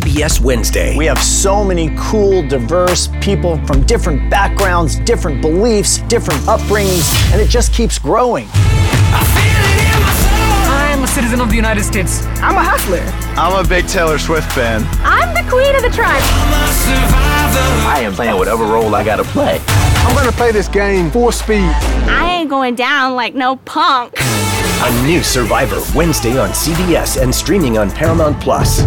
CBS Wednesday. We have so many cool, diverse people from different backgrounds, different beliefs, different upbringings, and it just keeps growing. I'm a citizen of the United States. I'm a hustler. I'm a big Taylor Swift fan. I'm the queen of the tribe. I am playing whatever role I gotta play. I'm gonna play this game full speed. I ain't going down like no punk. A new Survivor Wednesday on CBS and streaming on Paramount Plus.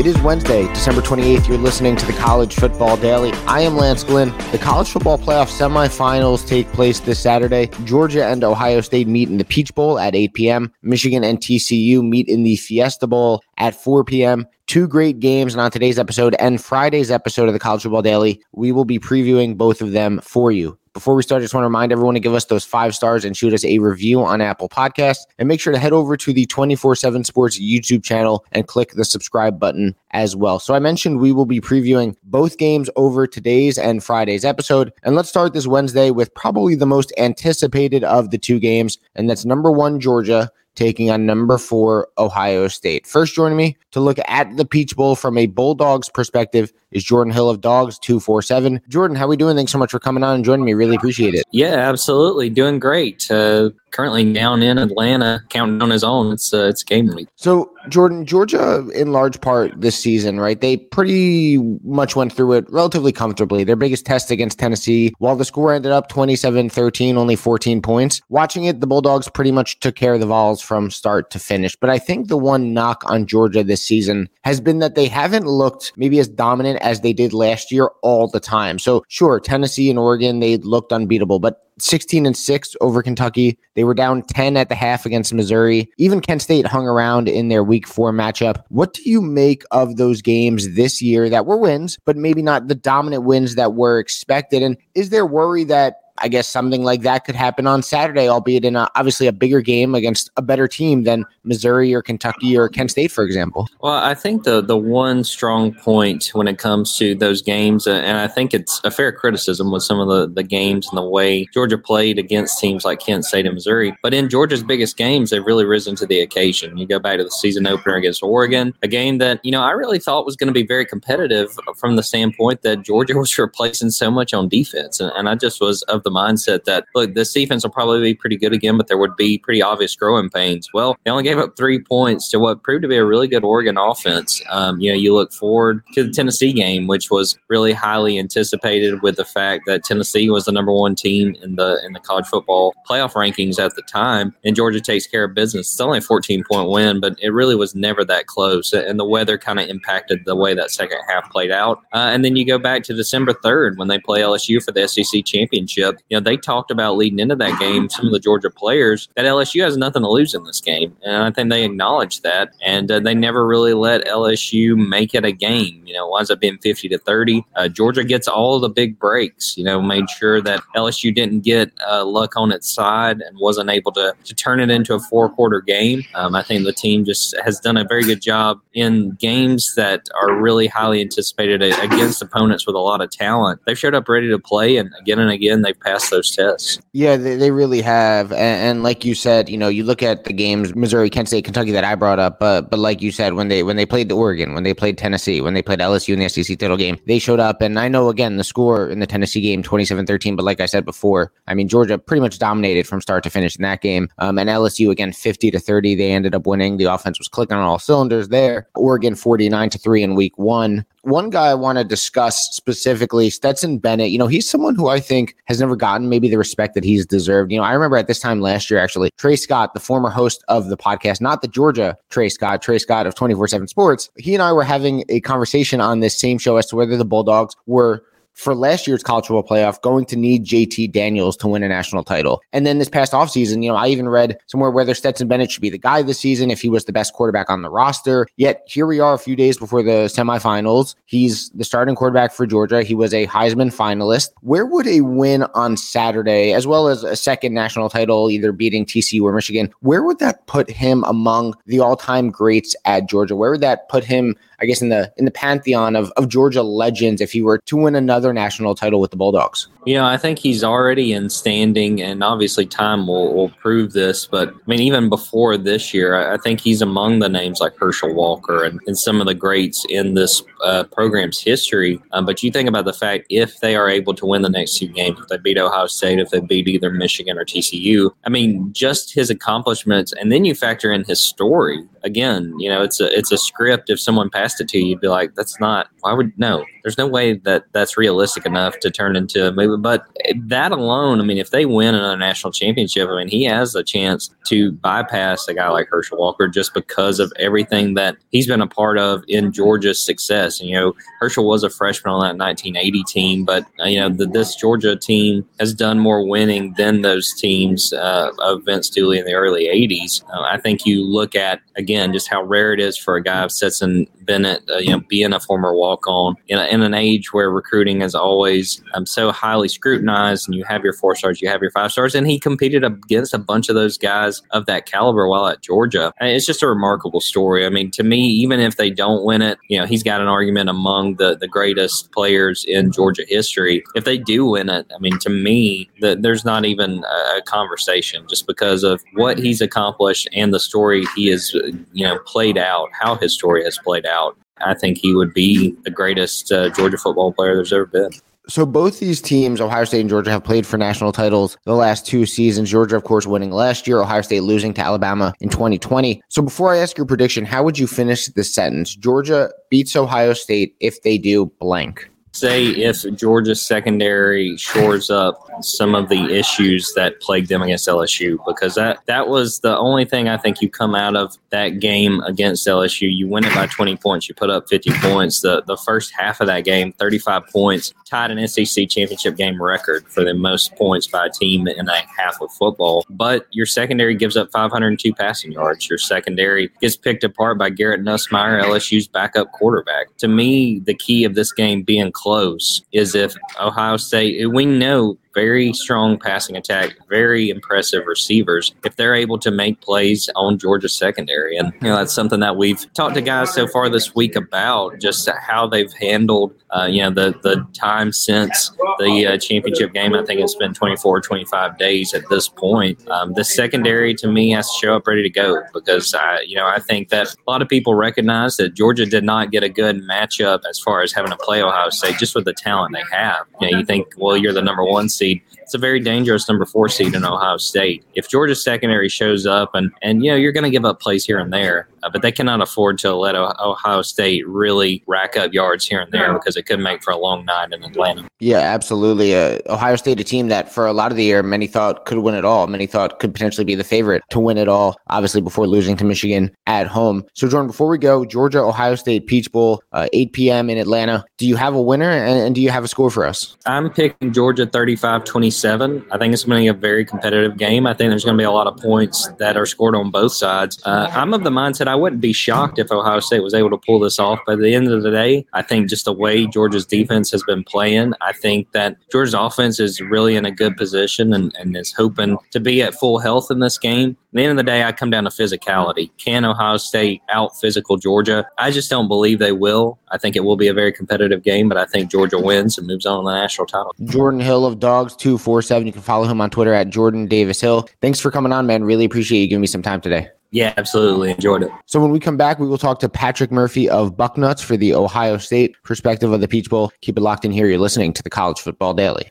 It is Wednesday, December 28th. You're listening to the College Football Daily. I am Lance Glynn. The college football playoff semifinals take place this Saturday. Georgia and Ohio State meet in the Peach Bowl at 8 p.m. Michigan and TCU meet in the Fiesta Bowl at 4 p.m. Two great games. And on today's episode and Friday's episode of the College Football Daily, we will be previewing both of them for you. Before we start, I just want to remind everyone to give us those five stars and shoot us a review on Apple Podcasts. And make sure to head over to the 24 7 Sports YouTube channel and click the subscribe button as well. So I mentioned we will be previewing both games over today's and Friday's episode. And let's start this Wednesday with probably the most anticipated of the two games, and that's number one, Georgia taking on number four, Ohio State. First, joining me to look at the Peach Bowl from a Bulldogs perspective is Jordan Hill of Dawgs 247. Jordan, how are we doing? Thanks so much for coming on and joining me. Really appreciate it. Yeah, absolutely. Doing great. Uh, currently down in Atlanta, counting on his own. It's uh, it's game week. So, Jordan, Georgia, in large part this season, right? They pretty much went through it relatively comfortably. Their biggest test against Tennessee, while the score ended up 27 13, only 14 points. Watching it, the Bulldogs pretty much took care of the Vols from start to finish. But I think the one knock on Georgia this season has been that they haven't looked maybe as dominant as they did last year all the time. So, sure, Tennessee and Oregon, they looked unbeatable, but 16 and 6 over Kentucky. They were down 10 at the half against Missouri. Even Kent State hung around in their week four matchup. What do you make of those games this year that were wins, but maybe not the dominant wins that were expected? And is there worry that I guess something like that could happen on Saturday, albeit in a, obviously a bigger game against a better team than Missouri or Kentucky or Kent State, for example. Well, I think the the one strong point when it comes to those games, uh, and I think it's a fair criticism with some of the, the games and the way Georgia played against teams like Kent State and Missouri. But in Georgia's biggest games, they've really risen to the occasion. You go back to the season opener against Oregon, a game that you know I really thought was going to be very competitive from the standpoint that Georgia was replacing so much on defense, and, and I just was of the mindset that look, this defense will probably be pretty good again, but there would be pretty obvious growing pains. Well, they only gave up three points to what proved to be a really good Oregon offense. Um, you know, you look forward to the Tennessee game, which was really highly anticipated with the fact that Tennessee was the number one team in the in the college football playoff rankings at the time, and Georgia takes care of business. It's only a 14 point win, but it really was never that close, and the weather kind of impacted the way that second half played out. Uh, and then you go back to December 3rd when they play LSU for the SEC championship. You know, they talked about leading into that game, some of the Georgia players, that LSU has nothing to lose in this game, and I think they acknowledged that, and uh, they never really let LSU make it a game. You know, winds up being 50 to 30. Uh, Georgia gets all the big breaks. You know, made sure that LSU didn't get uh, luck on its side and wasn't able to to turn it into a four quarter game. Um, I think the team just has done a very good job in games that are really highly anticipated against opponents with a lot of talent. They've showed up ready to play, and again and again they've passed those tests. Yeah, they, they really have. And, and, like you said, you know, you look at the games Missouri, Kent State, Kentucky that I brought up, but but like you said, when they when they played the Oregon, when they played Tennessee, when they played LSU in the SEC title game, they showed up. And I know again the score in the Tennessee game 27-13, but like I said before, I mean Georgia pretty much dominated from start to finish in that game. Um, and LSU again 50 to 30, they ended up winning. The offense was clicking on all cylinders there. Oregon 49 to 3 in week 1 one guy I want to discuss specifically, Stetson Bennett. You know, he's someone who I think has never gotten maybe the respect that he's deserved. You know, I remember at this time last year, actually, Trey Scott, the former host of the podcast, not the Georgia Trey Scott, Trey Scott of 24 7 Sports, he and I were having a conversation on this same show as to whether the Bulldogs were for last year's college football playoff going to need JT Daniels to win a national title. And then this past offseason, you know, I even read somewhere whether Stetson Bennett should be the guy this season if he was the best quarterback on the roster. Yet here we are a few days before the semifinals. He's the starting quarterback for Georgia. He was a Heisman finalist. Where would a win on Saturday, as well as a second national title, either beating TCU or Michigan, where would that put him among the all-time greats at Georgia? Where would that put him I guess in the in the pantheon of, of Georgia legends if he were to win another national title with the Bulldogs? You know, I think he's already in standing, and obviously time will, will prove this. But I mean, even before this year, I, I think he's among the names like Herschel Walker and, and some of the greats in this uh, program's history. Um, but you think about the fact if they are able to win the next two games, if they beat Ohio State, if they beat either Michigan or TCU, I mean, just his accomplishments, and then you factor in his story. Again, you know, it's a it's a script. If someone passed it to you, you'd be like, "That's not. Why would no? There's no way that that's realistic enough to turn into a movie." But that alone, I mean, if they win another national championship, I mean, he has a chance to bypass a guy like Herschel Walker just because of everything that he's been a part of in Georgia's success. And, you know, Herschel was a freshman on that 1980 team, but, uh, you know, the, this Georgia team has done more winning than those teams uh, of Vince Dooley in the early 80s. Uh, I think you look at, again, just how rare it is for a guy of Stetson Bennett, uh, you know, being a former walk on in, in, an age where recruiting is always um, so highly scrutinized and you have your four stars, you have your five stars. And he competed against a bunch of those guys of that caliber while at Georgia. And it's just a remarkable story. I mean, to me, even if they don't win it, you know, he's got an argument among the, the greatest players in Georgia history. If they do win it, I mean, to me, the, there's not even a conversation just because of what he's accomplished and the story he has, you know, played out, how his story has played out. I think he would be the greatest uh, Georgia football player there's ever been. So both these teams, Ohio State and Georgia, have played for national titles the last two seasons. Georgia, of course, winning last year, Ohio State losing to Alabama in 2020. So before I ask your prediction, how would you finish this sentence? Georgia beats Ohio State if they do blank. Say if Georgia's secondary shores up some of the issues that plagued them against LSU, because that that was the only thing I think you come out of that game against LSU. You win it by 20 points. You put up 50 points. The the first half of that game, 35 points, tied an SEC championship game record for the most points by a team in a half of football. But your secondary gives up 502 passing yards. Your secondary gets picked apart by Garrett Nussmeier, LSU's backup quarterback. To me, the key of this game being close is if Ohio State, we know very strong passing attack, very impressive receivers. If they're able to make plays on Georgia's secondary, and you know that's something that we've talked to guys so far this week about, just how they've handled, uh, you know, the the time since the uh, championship game. I think it's been 24, 25 days at this point. Um, the secondary to me has to show up ready to go because I, you know, I think that a lot of people recognize that Georgia did not get a good matchup as far as having to play Ohio State just with the talent they have. You know, you think, well, you're the number one seed. It's a very dangerous number four seed in Ohio State. If Georgia's secondary shows up and and you know you're going to give up plays here and there, uh, but they cannot afford to let Ohio State really rack up yards here and there because it could make for a long night in Atlanta. Yeah, absolutely. Uh, Ohio State, a team that for a lot of the year many thought could win it all. Many thought could potentially be the favorite to win it all. Obviously, before losing to Michigan at home. So, Jordan, before we go, Georgia Ohio State Peach Bowl, uh, 8 p.m. in Atlanta. Do you have a winner and, and do you have a score for us? I'm picking Georgia 35 27. I think it's going to be a very competitive game. I think there's going to be a lot of points that are scored on both sides. Uh, I'm of the mindset I wouldn't be shocked if Ohio State was able to pull this off. At the end of the day, I think just the way Georgia's defense has been playing, I think that Georgia's offense is really in a good position and, and is hoping to be at full health in this game. At the end of the day, I come down to physicality. Can Ohio State out physical Georgia? I just don't believe they will. I think it will be a very competitive game, but I think Georgia wins and moves on to the national title. Jordan Hill of Dawgs two four seven. You can follow him on Twitter at Jordan Davis Hill. Thanks for coming on, man. Really appreciate you giving me some time today. Yeah, absolutely. Enjoyed it. So when we come back, we will talk to Patrick Murphy of Bucknuts for the Ohio State perspective of the Peach Bowl. Keep it locked in here. You're listening to the College Football Daily.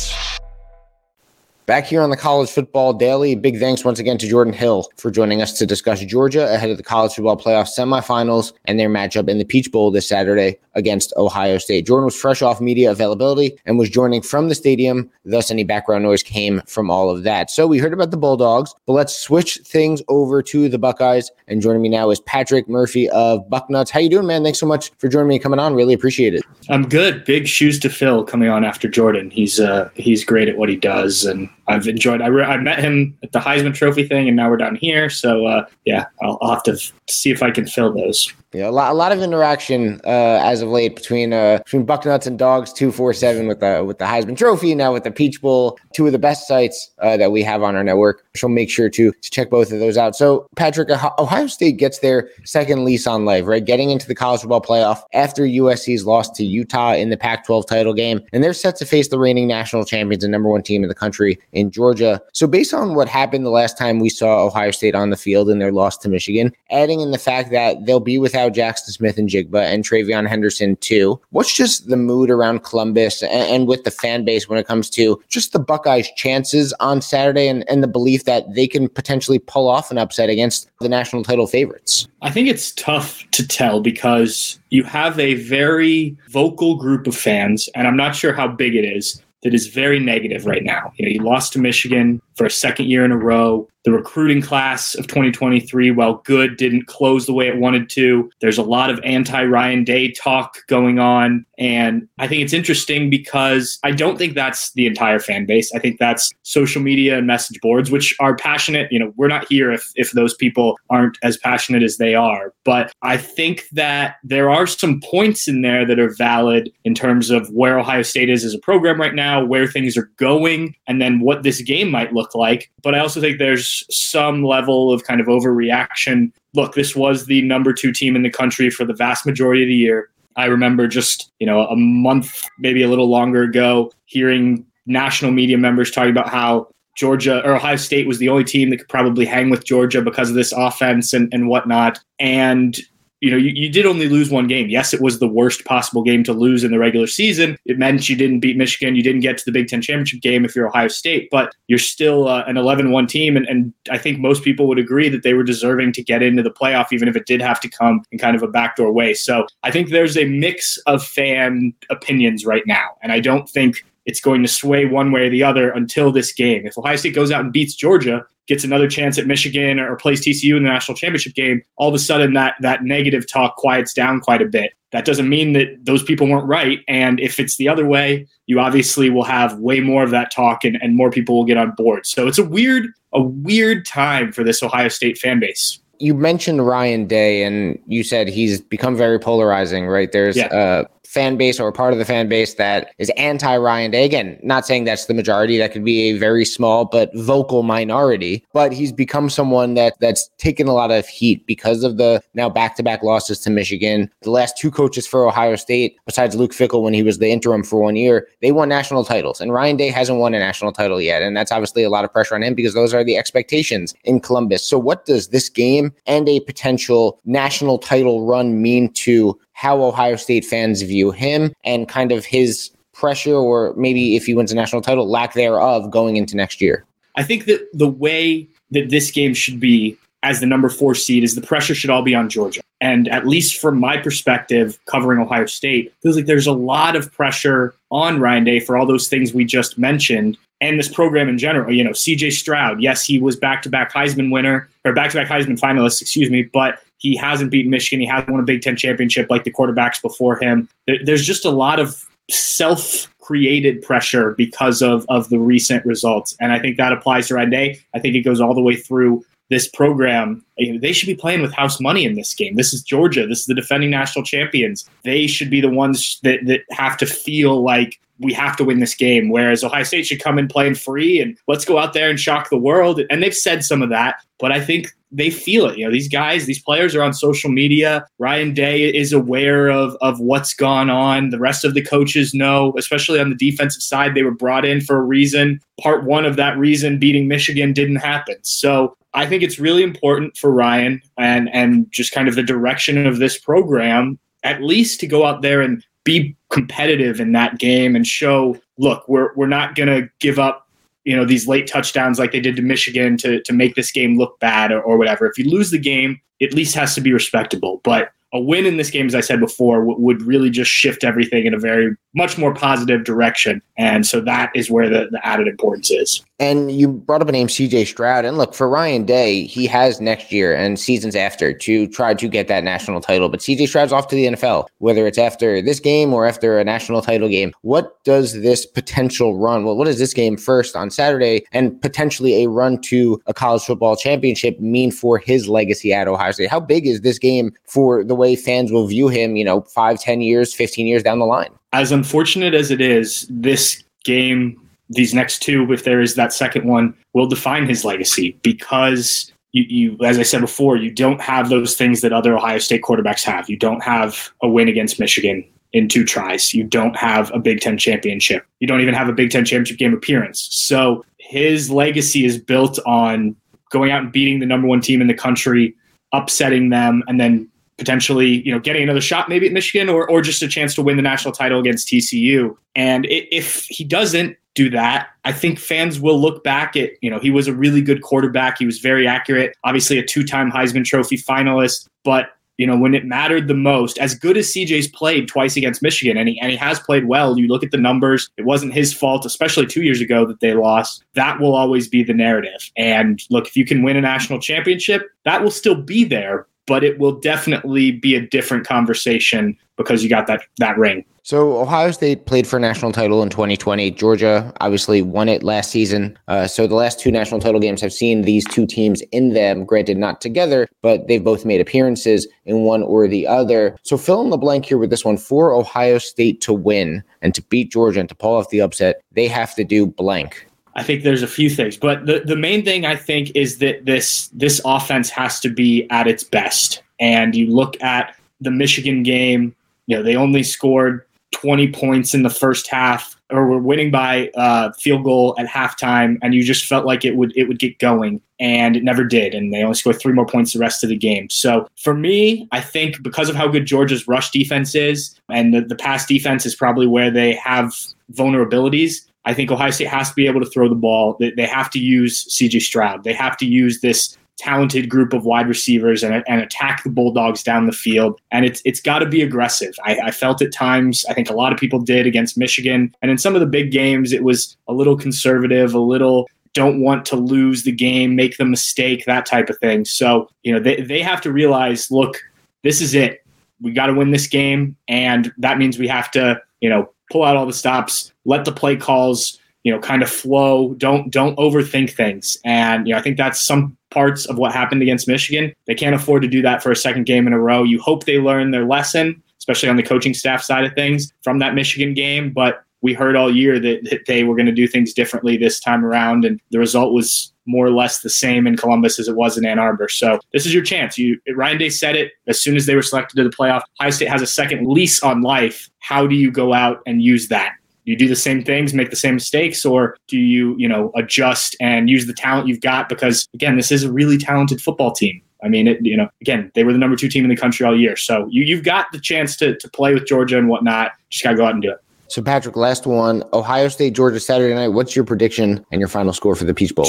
Back here on the College Football Daily, big thanks once again to Jordan Hill for joining us to discuss Georgia ahead of the College Football Playoff semifinals and their matchup in the Peach Bowl this Saturday against Ohio State. Jordan was fresh off media availability and was joining from the stadium, thus, any background noise came from all of that. So, we heard about the Bulldogs, but let's switch things over to the Buckeyes. And joining me now is Patrick Murphy of Bucknuts. How you doing, man? Thanks so much for joining me coming on. Really appreciate it. I'm good. Big shoes to fill coming on after Jordan. He's uh he's great at what he does, and I've enjoyed. I, re- I met him at the Heisman Trophy thing, and now we're down here. So uh, yeah, I'll, I'll have to f- see if I can fill those. Yeah, a lot, a lot of interaction uh, as of late between uh, between Bucknuts and Dawgs two four seven with the with the Heisman Trophy now with the Peach Bowl, two of the best sites uh, that we have on our network. So make sure to to check both of those out. So Patrick, Ohio State gets their second lease on life, right? Getting into the college football playoff after USC's lost to Utah in the Pac-12 title game, and they're set to face the reigning national champions and number one team in the country in Georgia. So based on what happened the last time we saw Ohio State on the field in their loss to Michigan, adding in the fact that they'll be without Jaxon Smith-Njigba and TreVeyon Henderson too. What's just the mood around Columbus and, and, with the fan base when it comes to just the Buckeyes' chances on Saturday and, and the belief that they can potentially pull off an upset against the national title favorites? I think it's tough to tell because you have a very vocal group of fans, and I'm not sure how big it is that is very negative right now. You know, you lost to Michigan for a second year in a row. The recruiting class of 2023, while good, didn't close the way it wanted to. There's a lot of anti Ryan Day talk going on. And I think it's interesting because I don't think that's the entire fan base. I think that's social media and message boards, which are passionate. You know, we're not here if, if those people aren't as passionate as they are. But I think that there are some points in there that are valid in terms of where Ohio State is as a program right now, where things are going, and then what this game might look like. But I also think there's some level of kind of overreaction. Look, this was the number two team in the country for the vast majority of the year. I remember just, you know, a month, maybe a little longer ago, hearing national media members talking about how Georgia or Ohio State was the only team that could probably hang with Georgia because of this offense and, and whatnot. And you know, you, you did only lose one game. Yes, it was the worst possible game to lose in the regular season. It meant you didn't beat Michigan. You didn't get to the Big Ten championship game if you're Ohio State, but you're still uh, an 11 1 team. And, and I think most people would agree that they were deserving to get into the playoff, even if it did have to come in kind of a backdoor way. So I think there's a mix of fan opinions right now. And I don't think it's going to sway one way or the other until this game. If Ohio State goes out and beats Georgia, gets another chance at Michigan or plays TCU in the national championship game, all of a sudden that that negative talk quiets down quite a bit. That doesn't mean that those people weren't right. And if it's the other way, you obviously will have way more of that talk and, and more people will get on board. So it's a weird, a weird time for this Ohio State fan base you mentioned Ryan Day, and you said he's become very polarizing, right? There's yeah. uh, fan base or part of the fan base that is anti Ryan Day. Again, not saying that's the majority. That could be a very small but vocal minority. But he's become someone that that's taken a lot of heat because of the now back to back losses to Michigan. The last two coaches for Ohio State, besides Luke Fickell when he was the interim for one year, they won national titles. And Ryan Day hasn't won a national title yet. And that's obviously a lot of pressure on him because those are the expectations in Columbus. So what does this game and a potential national title run mean to how Ohio State fans view him and kind of his pressure, or maybe if he wins a national title, lack thereof going into next year? I think that the way that this game should be as the number four seed is the pressure should all be on Georgia. And at least from my perspective, covering Ohio State, feels like there's a lot of pressure on Ryan Day for all those things we just mentioned. and this program in general. You know, CJ Stroud, yes, he was back to back Heisman winner or back to back Heisman finalist, excuse me, but he hasn't beaten Michigan. He hasn't won a Big Ten championship like the quarterbacks before him. There's just a lot of self created pressure because of, of the recent results. And I think that applies to Ryan I think it goes all the way through this program. You know, they should be playing with house money in this game. This is Georgia. This is the defending national champions. They should be the ones that, that have to feel like we have to win this game. Whereas Ohio State should come in playing free and let's go out there and shock the world. And they've said some of that, but I think they feel it. You know, these guys, these players are on social media. Ryan Day is aware of of what's gone on. The rest of the coaches know, especially on the defensive side, they were brought in for a reason. Part one of that reason, beating Michigan, didn't happen. So I think it's really important for Ryan and and just kind of the direction of this program, at least to go out there and be competitive in that game and show, look, we're we're not gonna give up you know these late touchdowns like they did to Michigan to to make this game look bad or, or whatever. If you lose the game, at least has to be respectable. But a win in this game, as I said before, w- would really just shift everything in a very much more positive direction. And so that is where the, the added importance is. And you brought up a name, CJ Stroud. And look, for Ryan Day, he has next year and seasons after to try to get that national title. But CJ Stroud's off to the NFL, whether it's after this game or after a national title game. What does this potential run, well, what does this game first on Saturday and potentially a run to a college football championship mean for his legacy at Ohio State? How big is this game for the way fans will view him, you know, five, ten years, 15 years down the line? As unfortunate as it is, this game these next two, if there is that second one, will define his legacy because you, you, as I said before, you don't have those things that other Ohio State quarterbacks have. You don't have a win against Michigan in two tries. You don't have a Big Ten championship. You don't even have a Big Ten championship game appearance. So his legacy is built on going out and beating the number one team in the country, upsetting them, and then potentially, you know, getting another shot maybe at Michigan or, or just a chance to win the national title against TCU. And if he doesn't do that, I think fans will look back at, you know, he was a really good quarterback. He was very accurate, obviously a two time Heisman Trophy finalist. But, you know, when it mattered the most, as good as CJ's played twice against Michigan, and he, and he has played well, you look at the numbers, it wasn't his fault, especially two years ago that they lost. That will always be the narrative. And look, if you can win a national championship, that will still be there but it will definitely be a different conversation because you got that that ring. So Ohio State played for a national title in 2020. Georgia obviously won it last season. Uh, so the last two national title games have seen these two teams in them. Granted, not together, but they've both made appearances in one or the other. So fill in the blank here with this one. For Ohio State to win and to beat Georgia and to pull off the upset, they have to do blank. I think there's a few things, but the, the main thing I think is that this this offense has to be at its best. And you look at the Michigan game, you know, they only scored 20 points in the first half, or were winning by uh, field goal at halftime, and you just felt like it would it would get going, and it never did. And they only scored three more points the rest of the game. So for me, I think because of how good Georgia's rush defense is, and the, the pass defense is probably where they have vulnerabilities. I think Ohio State has to be able to throw the ball. They have to use CJ Stroud. They have to use this talented group of wide receivers and, and attack the Bulldogs down the field. And it's it's got to be aggressive. I, I felt at times, I think a lot of people did against Michigan. And in some of the big games, it was a little conservative, a little don't want to lose the game, make the mistake, that type of thing. So, you know, they, they have to realize, look, this is it. We got to win this game. And that means we have to, you know, pull out all the stops, let the play calls, you know, kind of flow. Don't don't overthink things. And you know, I think that's some parts of what happened against Michigan. They can't afford to do that for a second game in a row. You hope they learn their lesson, especially on the coaching staff side of things from that Michigan game. But we heard all year that, that they were going to do things differently this time around, and the result was more or less the same in Columbus as it was in Ann Arbor. So this is your chance. You Ryan Day said it as soon as they were selected to the playoff. Ohio State has a second lease on life. How do you go out and use that? Do you do the same things, make the same mistakes, or do you, you know, adjust and use the talent you've got? Because again, this is a really talented football team. I mean, it, you know, again, they were the number two team in the country all year. So you, you've got the chance to, to play with Georgia and whatnot. Just got to go out and do it. So, Patrick, last one Ohio State, Georgia, Saturday night. What's your prediction and your final score for the Peach Bowl?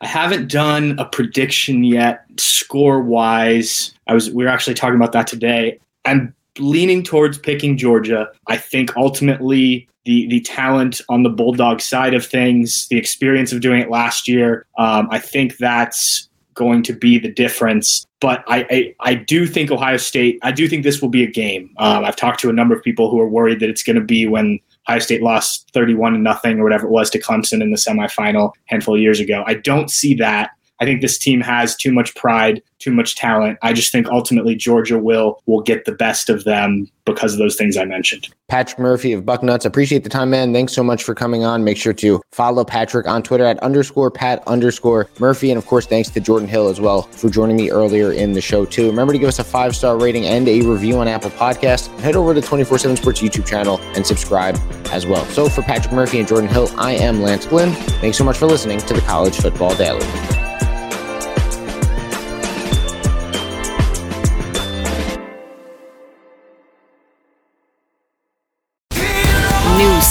I haven't done a prediction yet, score wise. I was we were actually talking about that today. I'm leaning towards picking Georgia. I think ultimately the the talent on the Bulldog side of things, the experience of doing it last year. Um, I think that's going to be the difference. But I, I, I, do think Ohio State, I do think this will be a game. Um, I've talked to a number of people who are worried that it's going to be when Ohio State lost 31 to nothing or whatever it was to Clemson in the semifinal handful of years ago. I don't see that. I think this team has too much pride, too much talent. I just think ultimately Georgia will will get the best of them because of those things I mentioned. Patrick Murphy of Bucknuts, appreciate the time, man. Thanks so much for coming on. Make sure to follow Patrick on Twitter at underscore Pat underscore Murphy. And of course, thanks to Jordan Hill as well for joining me earlier in the show, too. Remember to give us a five star rating and a review on Apple Podcast. Head over to 24 7 Sports YouTube channel and subscribe as well. So for Patrick Murphy and Jordan Hill, I am Lance Glynn. Thanks so much for listening to the College Football Daily.